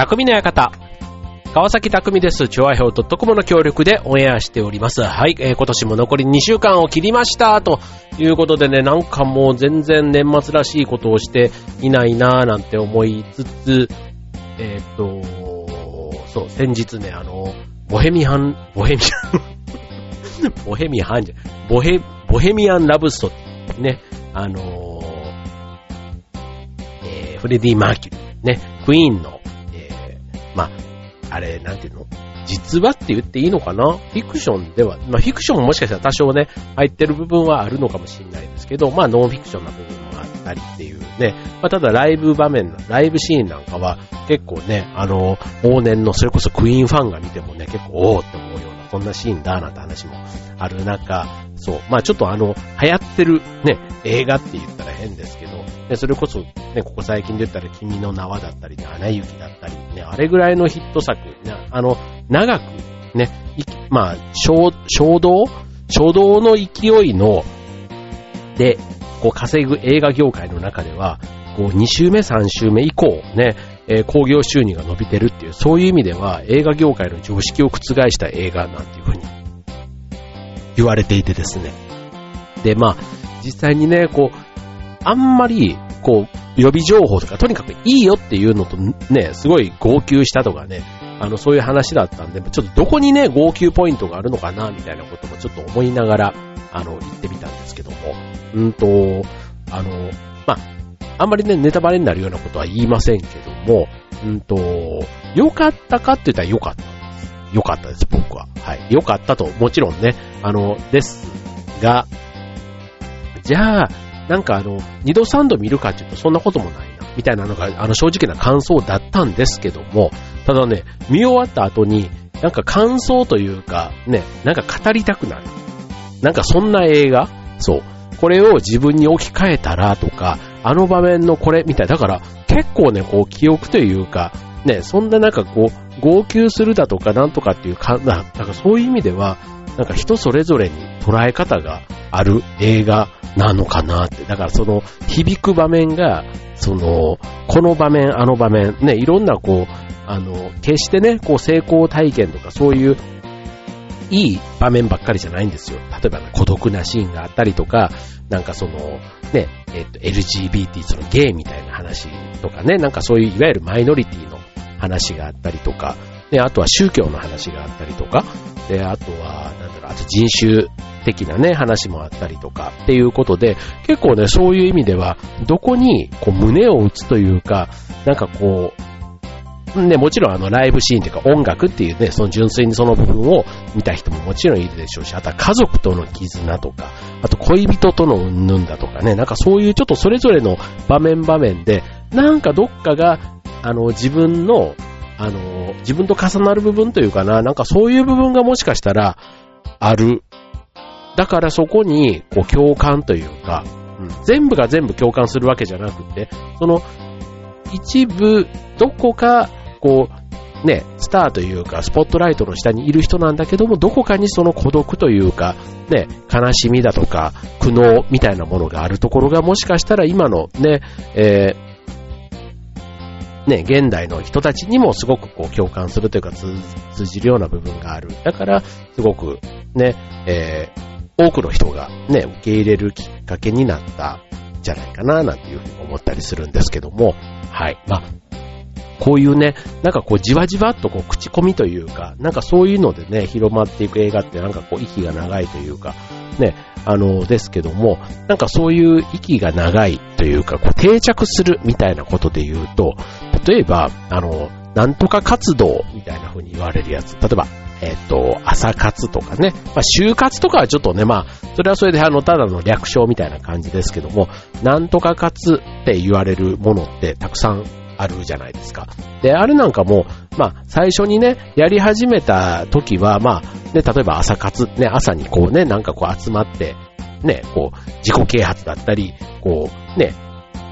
匠の館。川崎匠です。調和表 .com の協力でオンエアしております。はい、えー今年も残り2週間を切りました。ということでね、なんかもう全然年末らしいことをしていないなぁなんて思いつつ、えーっと、そう、先日ね、あの、ボヘミアン、ボヘミアン、ボヘミアンじゃ、ボヘ、ボヘミアンラブストね、あのーえーフレディ・マーキュリー、ね、クイーンの、まあ、あれ、なんていうの？実話って言っていいのかな？フィクションでは、まあフィクションももしかしたら多少ね、入ってる部分はあるのかもしれないですけど、まあノンフィクションな部分もあったりっていうね、まあただライブ場面、ライブシーンなんかは結構ね、あの、往年のそれこそクイーンファンが見てもね、結構おーって思うような、そんなシーンだなんて話もある中、そう、まあちょっとあの、流行ってるね、映画って言ったら変ですけど、ね、それこそね、ここ最近で言ったら君の名はだったりね、アナ雪だったりね、あれぐらいのヒット作、ね、あの、長くね、まあ、衝衝動？衝動の勢いの、で、こう稼ぐ映画業界の中では、こう2週目3週目以降ね、え興行収入が伸びてるっていう、そういう意味では映画業界の常識を覆した映画なんていうふうに言われていてですね。で、まあ、実際にね、こう、あんまり、こう、予備情報とか、とにかくいいよっていうのとね、すごい号泣したとかね、あの、そういう話だったんで、ちょっとどこにね、号泣ポイントがあるのかな、みたいなこともちょっと思いながら、あの、言ってみたんですけども、うんと、あの、まあ、あんまりね、ネタバレになるようなことは言いませんけども、うんと、良かったかって言ったら良かった。良かったです、僕は。はい。良かったと、もちろんね、あの、ですが、じゃあ、なんかあの、二度三度見るかっていうとそんなこともないな、みたいなのが、あの、正直な感想だったんですけども、ただね、見終わった後に、なんか感想というか、ね、なんか語りたくなる。なんかそんな映画そう。これを自分に置き換えたらとか、あの場面のこれみたいな。だから結構ね、こう記憶というか、ね、そんななんかこう、号泣するだとかなんとかっていうか、なんかそういう意味では、なんか人それぞれに捉え方がある映画なのかなって。だからその響く場面が、その、この場面、あの場面、ね、いろんなこう、あの、決してね、こう成功体験とかそういういい場面ばっかりじゃないんですよ。例えば、孤独なシーンがあったりとか、なんかその、ね、えっと、LGBT、そのゲイみたいな話とかね、なんかそういういわゆるマイノリティの話があったりとか、ね、あとは宗教の話があったりとか、で、あとは、なんだろう、あと人種的なね、話もあったりとか、っていうことで、結構ね、そういう意味では、どこに、こう、胸を打つというか、なんかこう、ね、もちろんあのライブシーンというか音楽っていうね、その純粋にその部分を見た人ももちろんいるでしょうし、あとは家族との絆とか、あと恋人との云々だとかね、なんかそういうちょっとそれぞれの場面場面で、なんかどっかが、あの、自分の、あの、自分と重なる部分というかな、なんかそういう部分がもしかしたらある。だからそこに、こう共感というか、うん、全部が全部共感するわけじゃなくて、その、一部、どこか、こう、ね、スターというか、スポットライトの下にいる人なんだけども、どこかにその孤独というか、ね、悲しみだとか、苦悩みたいなものがあるところが、もしかしたら今のね、えーね、現代の人たちにもすごくこう共感するというか通じるような部分がある。だから、すごくね、えー多くの人がね、受け入れるきっかけになったんじゃないかな、なんていうふうに思ったりするんですけども、はい。まあ、こういうね、なんかこうじわじわっとこう口コミというか、なんかそういうのでね、広まっていく映画ってなんかこう息が長いというか、ね、あの、ですけども、なんかそういう息が長いというか、こう定着するみたいなことで言うと、例えば、あの、なんとか活動みたいな風に言われるやつ。例えば、えっ、と、朝活とかね。まあ、就活とかはちょっとね、まあ、それはそれであの、ただの略称みたいな感じですけども、なんとか活って言われるものってたくさんあるじゃないですか。で、あれなんかも、まあ、最初にね、やり始めた時は、まあ、ね、例えば朝活、ね、朝にこうね、なんかこう集まって、ね、こう、自己啓発だったり、こう、ね、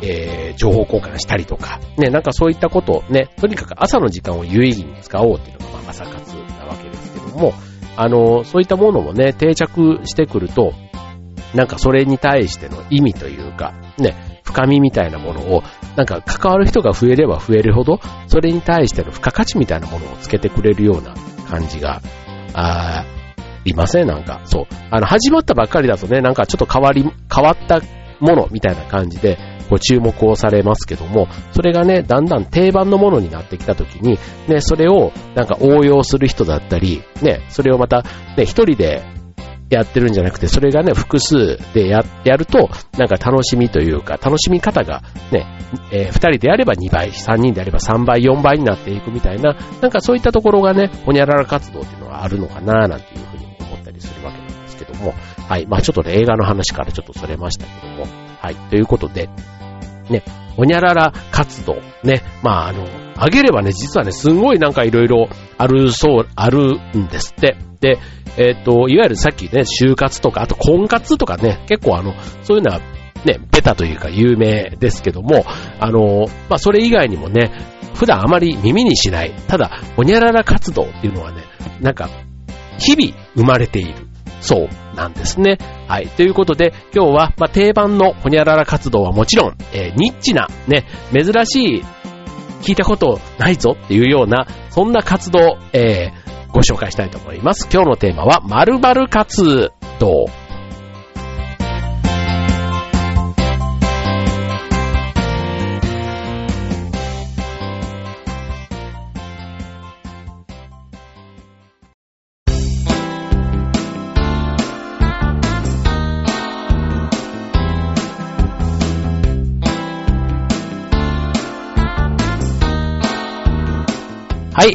えー、情報交換したりとか、ね、なんかそういったことをね、とにかく朝の時間を有意義に使おうっていうのが、まあ、朝活なわけですけども、あの、そういったものもね、定着してくると、なんかそれに対しての意味というか、ね、深みみたいなものを、なんか関わる人が増えれば増えるほど、それに対しての付加価値みたいなものをつけてくれるような感じが、あいません？なんか、そう。あの、始まったばっかりだとね、なんかちょっと変わり、変わったものみたいな感じで、こう注目をされますけども、それがね、だんだん定番のものになってきたときに、ね、それをなんか応用する人だったり、ね、それをまた、ね、一人でやってるんじゃなくて、それがね、複数でや、やると、なんか楽しみというか、楽しみ方がね、えー、二人でやれば2倍、三人であれば3倍、4倍になっていくみたいな、なんかそういったところがね、ほにゃらら活動っていうのはあるのかな、なんていうふうに思ったりするわけなんですけども、はい。まあちょっとね、映画の話からちょっとそれましたけども、はい。ということで、ね、ほにゃらら活動、ね、まああの、あげればね、実はね、すごいなんかいろいろあるそう、あるんですって。で、えっ、ー、と、いわゆるさっきね、就活とか、あと婚活とかね、結構あの、そういうのはね、ベタというか有名ですけども、あの、まあ、それ以外にもね、普段あまり耳にしない、ただ、ほにゃらら活動っていうのはね、なんか、日々生まれている。そうなんですね。はい。ということで、今日は、まあ、定番のホニャララ活動はもちろん、えー、ニッチな、ね、珍しい、聞いたことないぞっていうような、そんな活動、えー、ご紹介したいと思います。今日のテーマは、〇〇活動。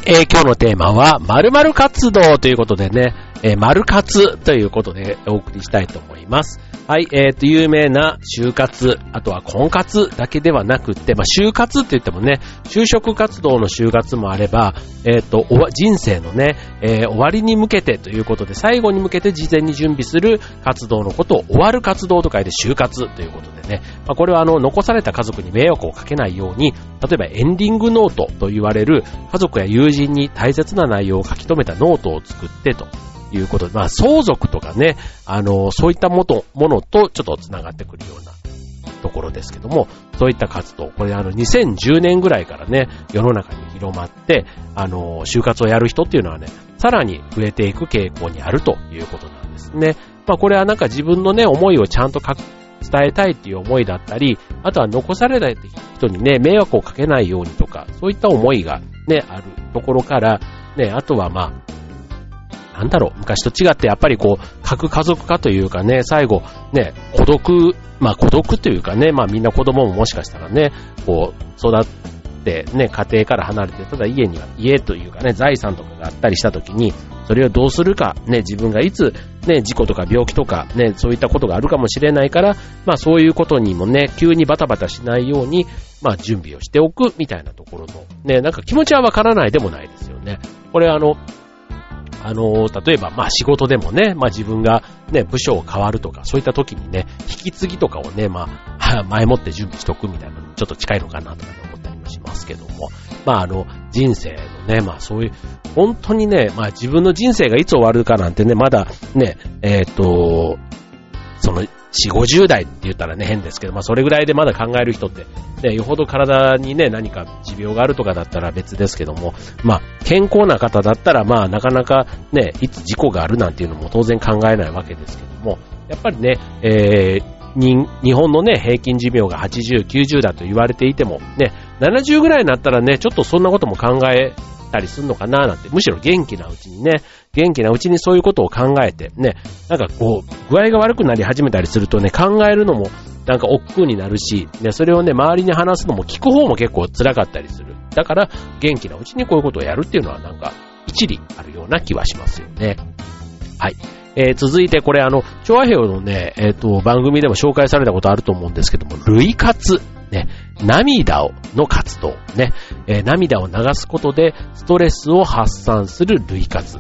えー、今日のテーマは、〇〇活動ということでね、えー、丸活ということでお送りしたいと思います。はい、えー、と、有名な就活、あとは婚活だけではなくって、まあ、就活って言ってもね、就職活動の就活もあれば、えっ、ー、と、人生のね、えー、終わりに向けてということで、最後に向けて事前に準備する活動のことを終わる活動と書いて就活ということででね、まあ、これはあの、残された家族に迷惑をかけないように、例えばエンディングノートと言われる家族や友人に大切な内容を書き留めたノートを作ってということで、まあ相続とかね、あの、そういったものものとちょっと繋がってくるようなところですけども、そういった活動、これあの2010年ぐらいからね、世の中に広まって、あの、就活をやる人っていうのはね、さらに増えていく傾向にあるということなんですね。まあこれはなんか自分のね、思いをちゃんと伝えたいっていう思いだったり、あとは残されない人にね、迷惑をかけないようにとか、そういった思いがね、あるところから、ね、あとはまあ、なんだろう、昔と違ってやっぱりこう、核家族化というかね、最後、ね、孤独、まあ孤独というかね、まあみんな子供ももしかしたらね、こう、育ってね、家庭から離れて、ただ家には、家というかね、財産とかがあったりした時に、それをどうするか、ね、自分がいつ、ね、事故とか病気とか、ね、そういったことがあるかもしれないから、まあそういうことにもね、急にバタバタしないように、まあ準備をしておくみたいなところの、ね、なんか気持ちはわからないでもないですよね。これあの、あの、例えば、まあ仕事でもね、まあ自分がね、部署を変わるとか、そういった時にね、引き継ぎとかをね、まあ、前もって準備しとくみたいなのにちょっと近いのかなとか思ったりもしますけども、まああの、人生のね、まあそういう、本当にね、まあ自分の人生がいつ終わるかなんてね、まだね、えっ、ー、と、その、4、50代って言ったらね、変ですけど、まあそれぐらいでまだ考える人って、ね、よほど体にね、何か持病があるとかだったら別ですけども、まあ健康な方だったら、まあなかなかね、いつ事故があるなんていうのも当然考えないわけですけども、やっぱりね、えー、日本のね、平均寿命が80、90だと言われていても、ね、70ぐらいになったらね、ちょっとそんなことも考えたりするのかななんて、むしろ元気なうちにね、元気なうちにそういうことを考えて、ね、なんかこう、具合が悪くなり始めたりするとね、考えるのもなんか億劫になるし、ね、それをね、周りに話すのも聞く方も結構辛かったりする。だから、元気なうちにこういうことをやるっていうのはなんか、一理あるような気はしますよね。はい。えー、続いてこれあの、調和兵のね、えっ、ー、と、番組でも紹介されたことあると思うんですけども、類活。ね、涙をの活動。ね、えー、涙を流すことでストレスを発散する類活。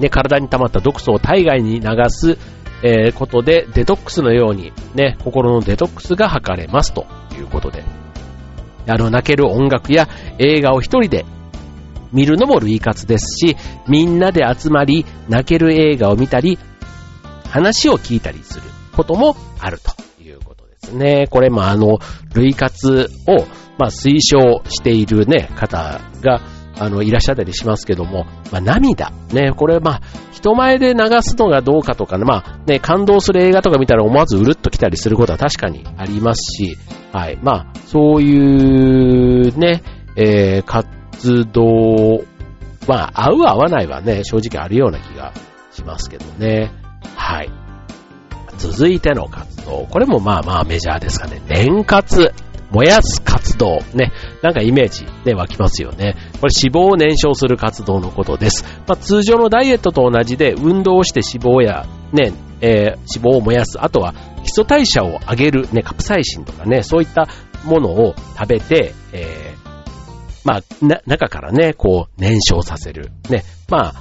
ね、体に溜まった毒素を体外に流す、え、ことでデトックスのようにね、心のデトックスが図れますということで。あの、泣ける音楽や映画を一人で見るのも類活ですし、みんなで集まり、泣ける映画を見たり、話を聞いたりする。こともあるということですね。これもあの、類活を、まあ、推奨しているね、方が、あの、いらっしゃったりしますけども、まあ、涙。ね、これ、まあ、人前で流すのがどうかとかね、まあ、ね、感動する映画とか見たら思わずうるっと来たりすることは確かにありますし、はい。まあ、そういうね、えー、動まあ、合う合わないはね、正直あるような気がしますけどね。はい。続いての活動。これもまあまあメジャーですかね。年活。燃やす活動。ね。なんかイメージね、湧きますよね。これ脂肪を燃焼する活動のことです。まあ通常のダイエットと同じで運動をして脂肪やね、えー、脂肪を燃やす。あとは基礎代謝を上げるね、カプサイシンとかね、そういったものを食べて、えー、まあ、な、中からね、こう、燃焼させる。ね。まあ、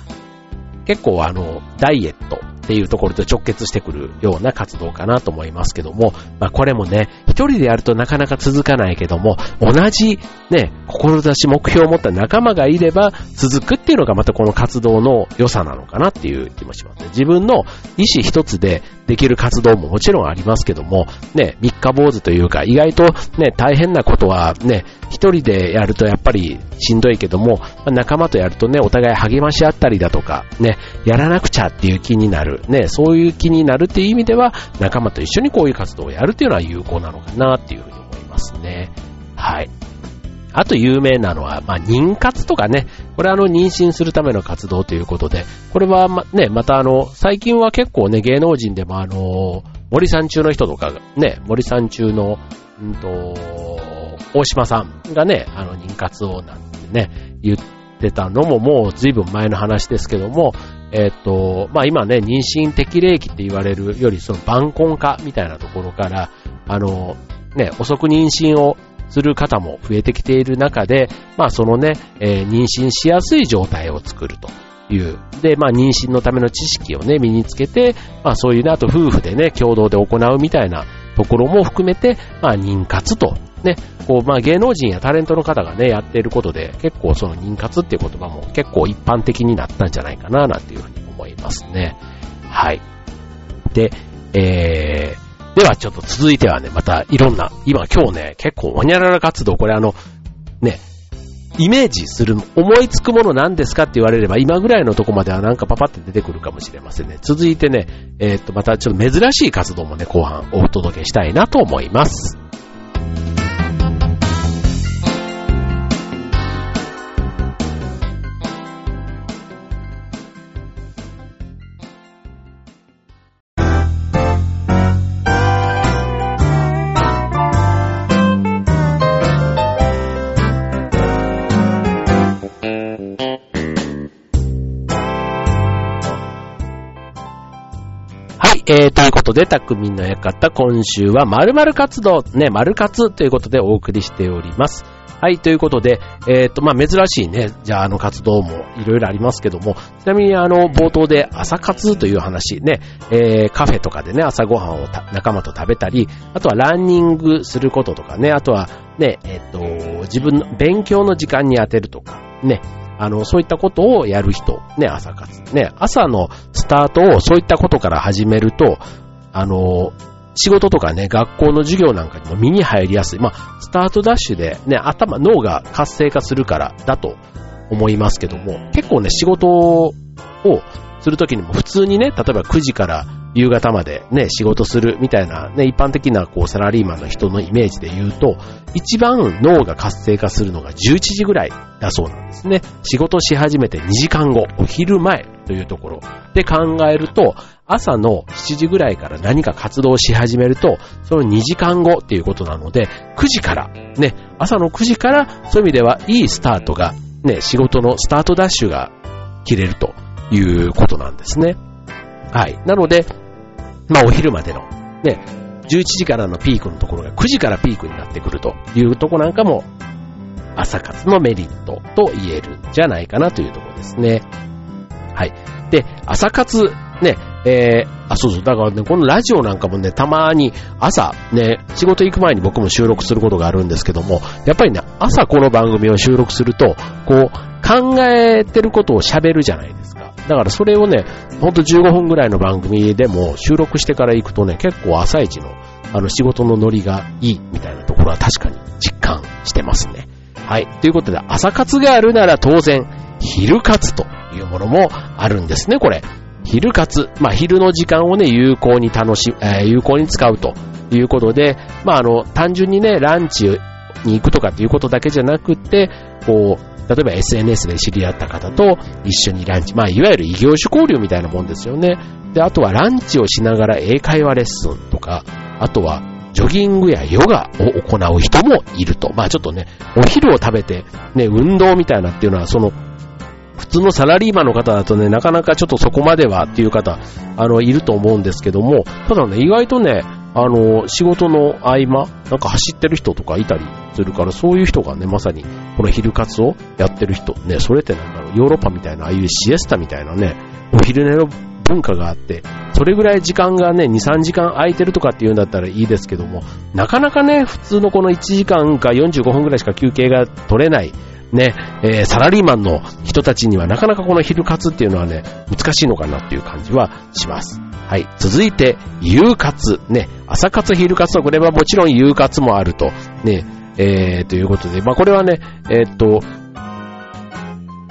結構あの、ダイエットっていうところと直結してくるような活動かなと思いますけども、まあこれもね、一人でやるとなかなか続かないけども、同じね、志目標を持った仲間がいれば続くっていうのがまたこの活動の良さなのかなっていう気もしますね。自分の意思一つでできる活動ももちろんありますけども、ね、三日坊主というか意外とね、大変なことはね、一人でやるとやっぱりしんどいけども、仲間とやるとね、お互い励まし合ったりだとか、ね、やらなくちゃっていう気になる、ね、そういう気になるっていう意味では、仲間と一緒にこういう活動をやるっていうのは有効なのかなっていうふうに思いますね。はい。あと有名なのは、まあ、妊活とかね、これあの、妊娠するための活動ということで、これはま、ね、またあの、最近は結構ね、芸能人でもあの、森さん中の人とかが、ね、森さん中の、うんと、大島さんがね、あの、妊活をなんてね、言ってたのももう随分前の話ですけども、えっ、と、まあ、今ね、妊娠適齢期って言われるより、その晩婚化みたいなところから、あの、ね、遅く妊娠をする方も増えてきている中で、まあ、そのね、えー、妊娠しやすい状態を作ると。いう。で、まあ、妊娠のための知識をね、身につけて、まあ、そういうね、あと夫婦でね、共同で行うみたいなところも含めて、まあ、妊活と、ね、こう、まあ、芸能人やタレントの方がね、やっていることで、結構その妊活っていう言葉も結構一般的になったんじゃないかな、なんていうふうに思いますね。はい。で、えー、ではちょっと続いてはね、またいろんな、今今日ね、結構おにゃらら活動、これあの、ね、イメージする、思いつくものなんですかって言われれば、今ぐらいのとこまではなんかパパって出てくるかもしれませんね。続いてね、えー、っと、またちょっと珍しい活動もね、後半お届けしたいなと思います。で、たくみんの館、今週は〇〇活動、ね、〇活ということでお送りしております。はい、ということで、えっ、ー、と、まあ、珍しいね、じゃあ、あの活動もいろいろありますけども、ちなみにあの、冒頭で朝活という話ね、えー、カフェとかでね、朝ごはんを仲間と食べたり、あとはランニングすることとかね、あとはね、えっ、ー、と、自分の勉強の時間に当てるとか、ね、あの、そういったことをやる人、ね、朝活。ね、朝のスタートをそういったことから始めると、あの、仕事とかね、学校の授業なんかにも身に入りやすい。まあ、スタートダッシュでね、頭、脳が活性化するからだと思いますけども、結構ね、仕事をするときにも普通にね、例えば9時から夕方までね、仕事するみたいなね、一般的なこうサラリーマンの人のイメージで言うと、一番脳が活性化するのが11時ぐらいだそうなんですね。仕事し始めて2時間後、お昼前というところで考えると、朝の7時ぐらいから何か活動し始めると、その2時間後っていうことなので、9時から、ね、朝の9時からそういう意味ではいいスタートが、ね、仕事のスタートダッシュが切れるということなんですね。はい。なので、まあお昼までの、ね、11時からのピークのところが9時からピークになってくるというとこなんかも、朝活のメリットと言えるんじゃないかなというところですね。はい。で、朝活、ね、えー、あ、そうそう、だからね、このラジオなんかもね、たまに朝、ね、仕事行く前に僕も収録することがあるんですけども、やっぱりね、朝この番組を収録すると、こう、考えてることを喋るじゃないですか。だからそれをね、ほんと15分ぐらいの番組でも収録してから行くとね、結構朝一のあの仕事のノリがいいみたいなところは確かに実感してますね。はい。ということで、朝活があるなら当然、昼活というものもあるんですね、これ。昼活。まあ、昼の時間をね、有効に楽し、えー、有効に使うということで、まあ、あの、単純にね、ランチに行くとかっていうことだけじゃなくて、こう、例えば SNS で知り合った方と一緒にランチ、まあ、いわゆる異業種交流みたいなもんですよね。で、あとはランチをしながら英会話レッスンとか、あとはジョギングやヨガを行う人もいると。まあちょっとね、お昼を食べて、ね、運動みたいなっていうのは、その、普通のサラリーマンの方だとね、なかなかちょっとそこまではっていう方、あの、いると思うんですけども、ただね、意外とね、あの、仕事の合間、なんか走ってる人とかいたりするから、そういう人がね、まさに、この昼活をやってる人、ね、それってなんだろう、ヨーロッパみたいな、ああいうシエスタみたいなね、お昼寝の文化があって、それぐらい時間がね、2、3時間空いてるとかっていうんだったらいいですけども、なかなかね、普通のこの1時間か45分ぐらいしか休憩が取れない、ね、えー、サラリーマンの人たちにはなかなかこの昼活っていうのはね、難しいのかなっていう感じはします。はい。続いて、夕活。ね、朝活、昼活とこれはもちろん夕活もあると。ね、えー、ということで、まあこれはね、えー、っと、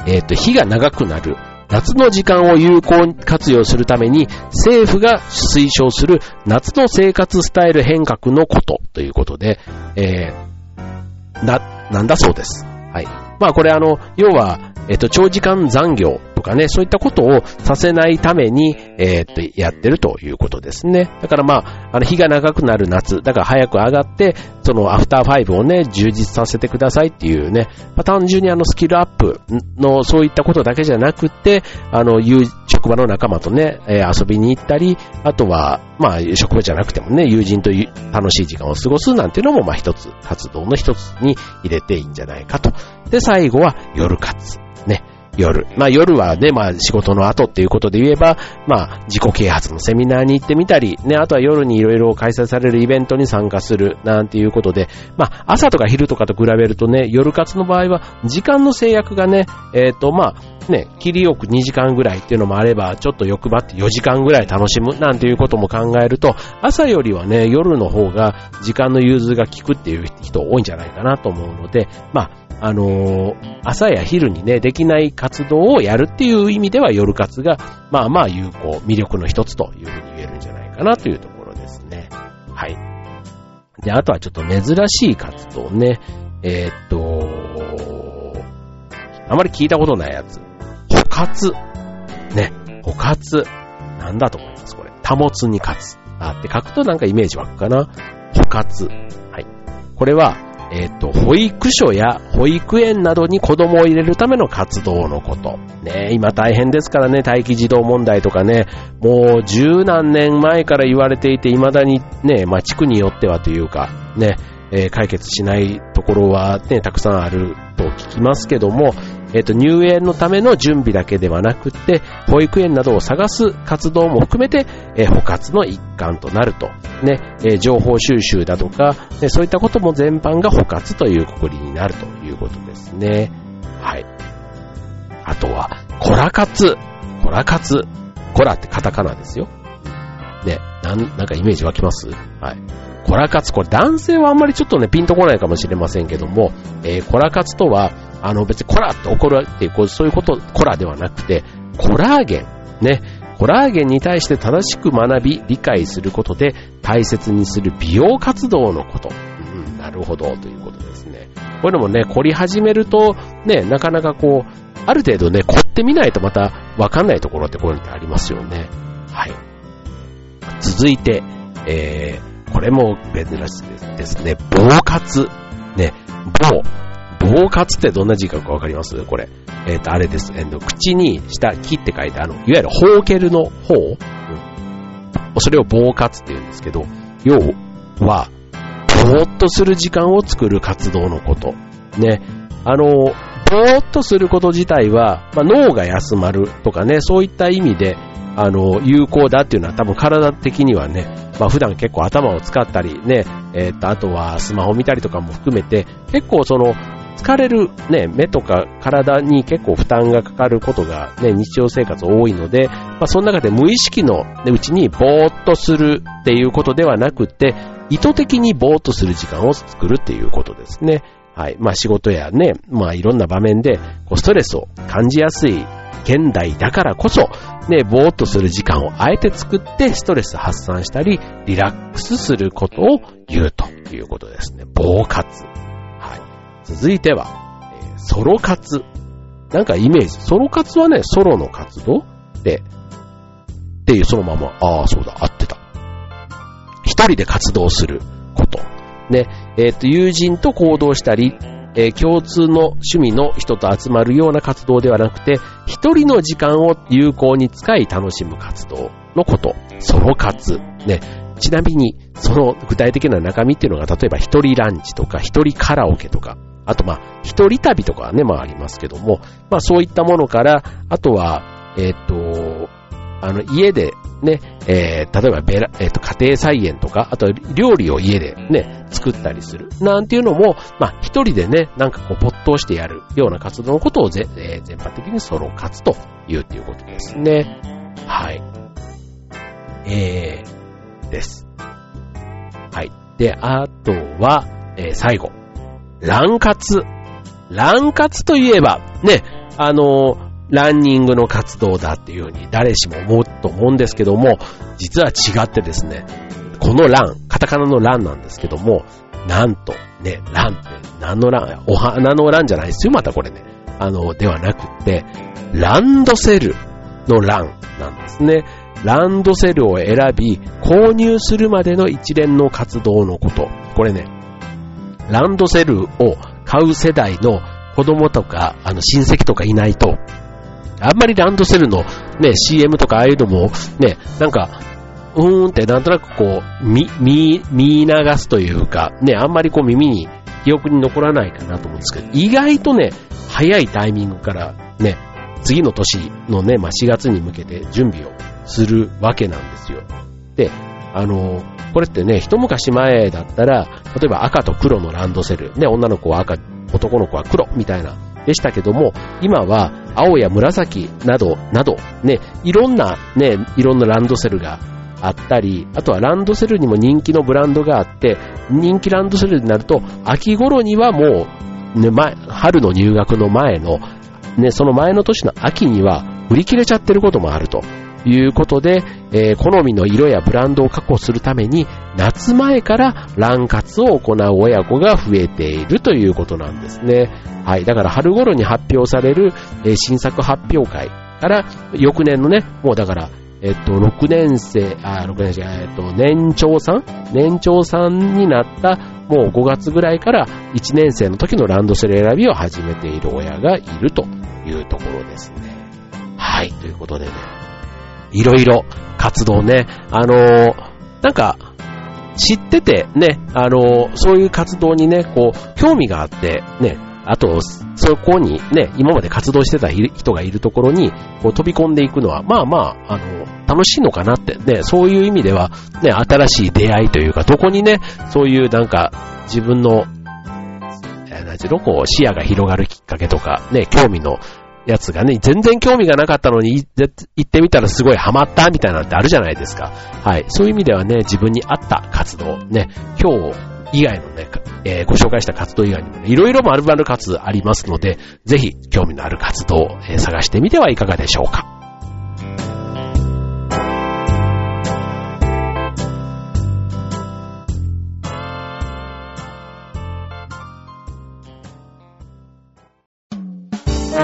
えー、っと、日が長くなる。夏の時間を有効活用するために政府が推奨する夏の生活スタイル変革のことということで、えー、な、なんだそうです。はい。まあこれあの、要は、えっと、長時間残業とかね、そういったことをさせないために、えー、っと、やってるということですね。だからまあ、あの、日が長くなる夏、だから早く上がって、そのアフターファイブをね、充実させてくださいっていうね、まあ、単純にあの、スキルアップのそういったことだけじゃなくて、あの、職場の仲間とね、えー、遊びに行ったり、あとは、まあ、職場じゃなくてもね、友人と楽しい時間を過ごすなんていうのも、まあ一つ、活動の一つに入れていいんじゃないかと。で、最後は夜活。ね。夜。まあ夜はね、まあ仕事の後っていうことで言えば、まあ自己啓発のセミナーに行ってみたり、ね、あとは夜にいろいろ開催されるイベントに参加するなんていうことで、まあ朝とか昼とかと比べるとね、夜活の場合は時間の制約がね、えっ、ー、とまあね、切りよく2時間ぐらいっていうのもあれば、ちょっと欲張って4時間ぐらい楽しむなんていうことも考えると、朝よりはね、夜の方が時間の融通が効くっていう人多いんじゃないかなと思うので、まああのー、朝や昼にね、できない活動をやるっていう意味では夜活が、まあまあ有効、魅力の一つというふうに言えるんじゃないかなというところですね。はい。で、あとはちょっと珍しい活動ね。えー、っと、あまり聞いたことないやつ。補活。ね、補活。なんだと思いますこれ。保つに勝つ。あって書くとなんかイメージ湧くかな。補活。はい。これは、えっ、ー、と、保育所や保育園などに子供を入れるための活動のこと。ね、今大変ですからね、待機児童問題とかね、もう十何年前から言われていて、未だにね、まあ、地区によってはというか、ね、えー、解決しないところはね、たくさんあると聞きますけども、えっ、と、入園のための準備だけではなくって、保育園などを探す活動も含めて、えー、補活の一環となると。ね、え、情報収集だとか、ね、そういったことも全般が補活というくくりになるということですね。はい。あとは、コラ活。コラ活。コラってカタカナですよ。ね、なん、なんかイメージ湧きます？はい。コラ活、これ男性はあんまりちょっとね、ピンとこないかもしれませんけども、えー、コラ活とは、あの別にコラって怒るっていう、そういうこと、コラではなくて、コラーゲン。ね。コラーゲンに対して正しく学び、理解することで大切にする美容活動のこと。うん、なるほど、ということですね。こういうのもね、凝り始めると、ね、なかなかこう、ある程度ね、凝ってみないとまたわかんないところってこういうのってありますよね。はい。続いて、えー、これも珍しいですね。防活。ね、防。防活ってどんな字かわかります？これ。えっ、ー、と、あれです。えー、口に下、木って書いて、あの、いわゆるホーケルの方、うん、それを防活って言うんですけど、要は、ぼーっとする時間を作る活動のこと。ね。あの、ぼーっとすること自体は、まあ、脳が休まるとかね、そういった意味で、あの、有効だっていうのは多分体的にはね、まあ普段結構頭を使ったりね、えっ、と、あとはスマホ見たりとかも含めて、結構その、疲れるね、目とか体に結構負担がかかることがね、日常生活多いので、まあその中で無意識のうちにぼーっとするっていうことではなくて、意図的にぼーっとする時間を作るっていうことですね。はい。まあ仕事やね、まあいろんな場面でこうストレスを感じやすい現代だからこそ、ね、ぼーっとする時間をあえて作ってストレス発散したり、リラックスすることを言うということですね。棒活。続いては、え、ソロ活。なんかイメージ。ソロ活はね、ソロの活動で、っていうそのまま、ああ、そうだ、合ってた。一人で活動すること。ね、えっ、と、友人と行動したり、えー、共通の趣味の人と集まるような活動ではなくて、一人の時間を有効に使い楽しむ活動のこと。ソロ活。ね。ちなみに、その具体的な中身っていうのが、例えば一人ランチとか、一人カラオケとか、あとまあ、一人旅とかね、まあありますけども、まあそういったものから、あとは、えっ、ー、と、あの、家でね、えー、例えばベラ、えっ、ー、と、家庭菜園とか、あと料理を家でね、作ったりする。なんていうのも、まあ、一人でね、なんかこう、没頭してやるような活動のことをぜ、えー、全般的にソロ活と言うっていうことですね。はい。えー、です。はい。で、あとは、えー、最後。乱活。乱活といえば、ね、あのランニングの活動だっていうふうに誰しも思うと思うんですけども、実は違ってですね、このラン、カタカナのランなんですけども、なんと、ね、ランって何のランお花のランじゃないですよ、またこれね。あの、ではなくって、ランドセルのランなんですね。ランドセルを選び、購入するまでの一連の活動のこと。これね、ランドセルを買う世代の子供とか、あの親戚とかいないと、あんまりランドセルのね、CM とかああいうのもね、なんか、うーんってなんとなくこう、見、見、見流すというか、ね、あんまりこう耳に記憶に残らないかなと思うんですけど、意外とね、早いタイミングからね、次の年のね、まあ、4月に向けて準備をするわけなんですよ。で、あのこれってね、一昔前だったら、例えば赤と黒のランドセル、ね、女の子は赤、男の子は黒みたいなでしたけども、今は青や紫など、など、ね、いろんなね、いろんなランドセルがあったり、あとはランドセルにも人気のブランドがあって、人気ランドセルになると、秋頃にはもう、ね、前、春の入学の前の、ね、その前の年の秋には売り切れちゃってることもあると。ということで、えー、好みの色やブランドを確保するために、夏前から乱活を行う親子が増えているということなんですね。はい。だから春頃に発表される、えー、新作発表会から、翌年のね、もうだから、えっと、6年生、あ、6年生、えっと、年長さん？年長さんになった、もう5月ぐらいから1年生の時のランドセル選びを始めている親がいるというところですね。はい。ということでね、いろいろ活動ね、あの、なんか、知っててね、あの、そういう活動にね、こう、興味があって、ね、あと、そこにね、今まで活動してた人がいるところに、こう飛び込んでいくのは、まあまあ、あの、楽しいのかなって、ね、そういう意味では、ね、新しい出会いというか、どこにね、そういうなんか、自分の、えなんちゅうの、こう、視野が広がるきっかけとか、ね、興味のやつがね、全然興味がなかったのに行ってみたらすごいハマったみたいなのってあるじゃないですか。はい。そういう意味ではね、自分に合った活動、ね、今日以外のね、えー、ご紹介した活動以外にもね、いろいろ丸々活ありますので、ぜひ興味のある活動を、えー、探してみてはいかがでしょうか。は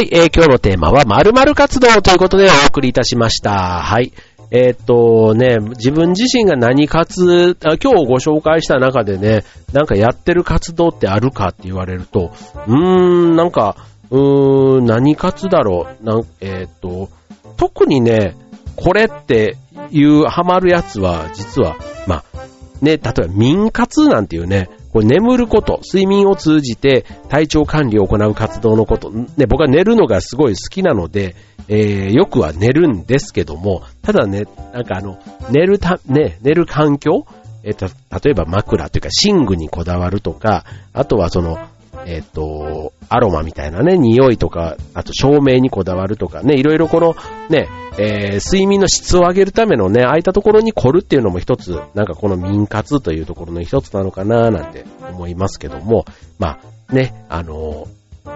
い、えー、今日のテーマは〇〇活動ということでお送りいたしました。はい。えー、っとね、自分自身が何活、今日ご紹介した中でね、なんかやってる活動ってあるかって言われると、うーん、なんか、うーん、何活だろう。なんえー、っと、特にね、これっていうハマるやつは、実は、まあ、ね、例えば民活なんていうね、これ眠ること、睡眠を通じて体調管理を行う活動のこと、ね、僕は寝るのがすごい好きなので、えー、よくは寝るんですけども、ただね、なんかあの、寝るた、ね、寝る環境えっ、と、例えば枕というか寝具にこだわるとか、あとはその、えっ、と、アロマみたいなね、匂いとか、あと照明にこだわるとかね、いろいろこのね、えー、睡眠の質を上げるためのね、空いたところに凝るっていうのも一つ、なんかこの民活というところの一つなのかななんて思いますけども、まあね、あの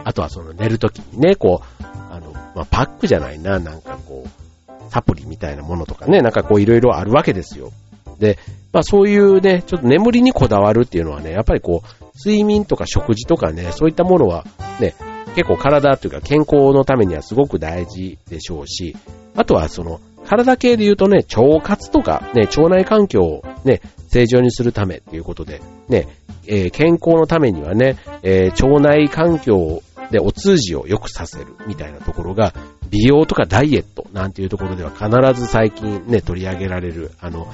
あとはその寝るときにね、こう、あの、まあ、パックじゃないな、なんかこう、サプリみたいなものとかね、なんかこういろいろあるわけですよ。で、まあそういうね、ちょっと眠りにこだわるっていうのはね、やっぱりこう、睡眠とか食事とかね、そういったものはね、結構体というか健康のためにはすごく大事でしょうし、あとはその、体系で言うとね、腸活とかね、腸内環境をね、正常にするためっていうことで、ね、えー、健康のためにはね、えー、腸内環境でお通じを良くさせるみたいなところが、美容とかダイエットなんていうところでは必ず最近ね、取り上げられる、あの、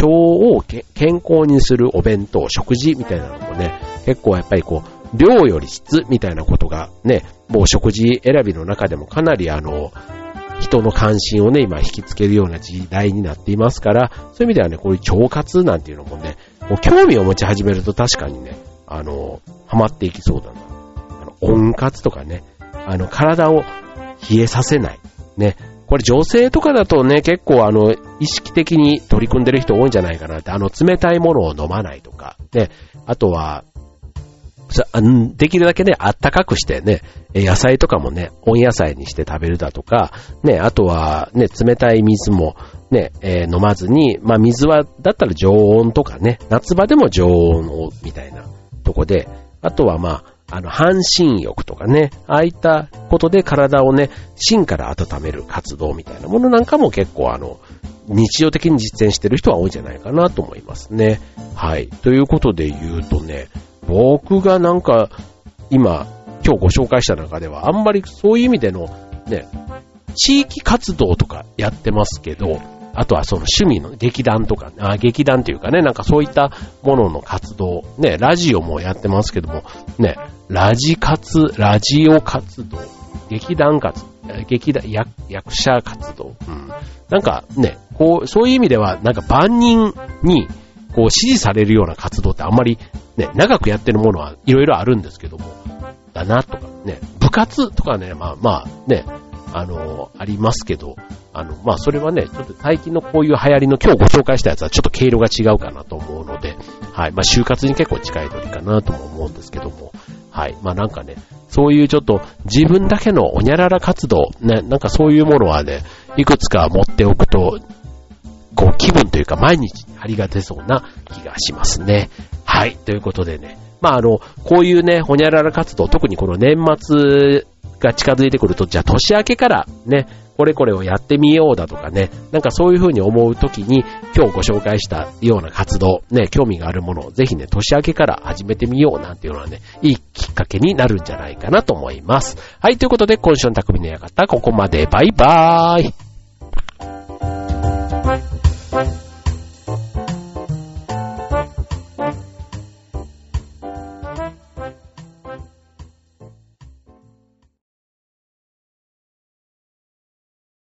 腸を健康にするお弁当、食事みたいなのもね、結構やっぱりこう、量より質みたいなことがね、もう食事選びの中でもかなりあの、人の関心をね、今引きつけるような時代になっていますから、そういう意味ではね、こういう腸活なんていうのもね、もう興味を持ち始めると確かにね、あの、ハマっていきそうだな。あの、温活とかね、あの、体を冷えさせない。ね、これ女性とかだとね、結構あの、意識的に取り組んでる人多いんじゃないかなって、あの、冷たいものを飲まないとか、ね、あとは、できるだけね、あったかくしてね、野菜とかもね、温野菜にして食べるだとか、ね、あとはね、冷たい水もね、えー、飲まずに、まあ水は、だったら常温とかね、夏場でも常温を、みたいなとこで、あとはまあ、あの、半身浴とかね、ああいったことで体をね、芯から温める活動みたいなものなんかも結構あの、日常的に実践してる人は多いんじゃないかなと思いますね。はい。ということで言うとね、僕がなんか、今、今日ご紹介した中では、あんまりそういう意味での、ね、地域活動とかやってますけど、あとはその趣味の劇団とか、あ劇団というかね、なんかそういったものの活動、ね、ラジオもやってますけども、ね、ラジ活、ラジオ活動、劇団活、劇団、役役者活動、うん。なんかね、こう、そういう意味では、なんか万人に、こう、支持されるような活動ってあんまり、ね、長くやってるものはいろいろあるんですけども、だなとかね、部活とかね、まあまあね、あの、ありますけど、あの、まあ、それはね、ちょっと最近のこういう流行りの今日ご紹介したやつはちょっと毛色が違うかなと思うので、はい。まあ、就活に結構近い鳥かなとも思うんですけども、はい。まあ、なんかね、そういうちょっと自分だけのおにゃらら活動、ね、なんかそういうものはね、いくつか持っておくと、こう気分というか毎日張りが出そうな気がしますね。はい。ということでね、まあ、あの、こういうね、ほにゃらら活動、特にこの年末が近づいてくると、じゃあ年明けからね、これこれをやってみようだとかね、なんかそういう風に思う時に、今日ご紹介したような活動、ね、興味があるものをぜひね、年明けから始めてみようなんていうのはね、いいきっかけになるんじゃないかなと思います。はい、ということで、今週の匠の館、ここまで。バイバーイ。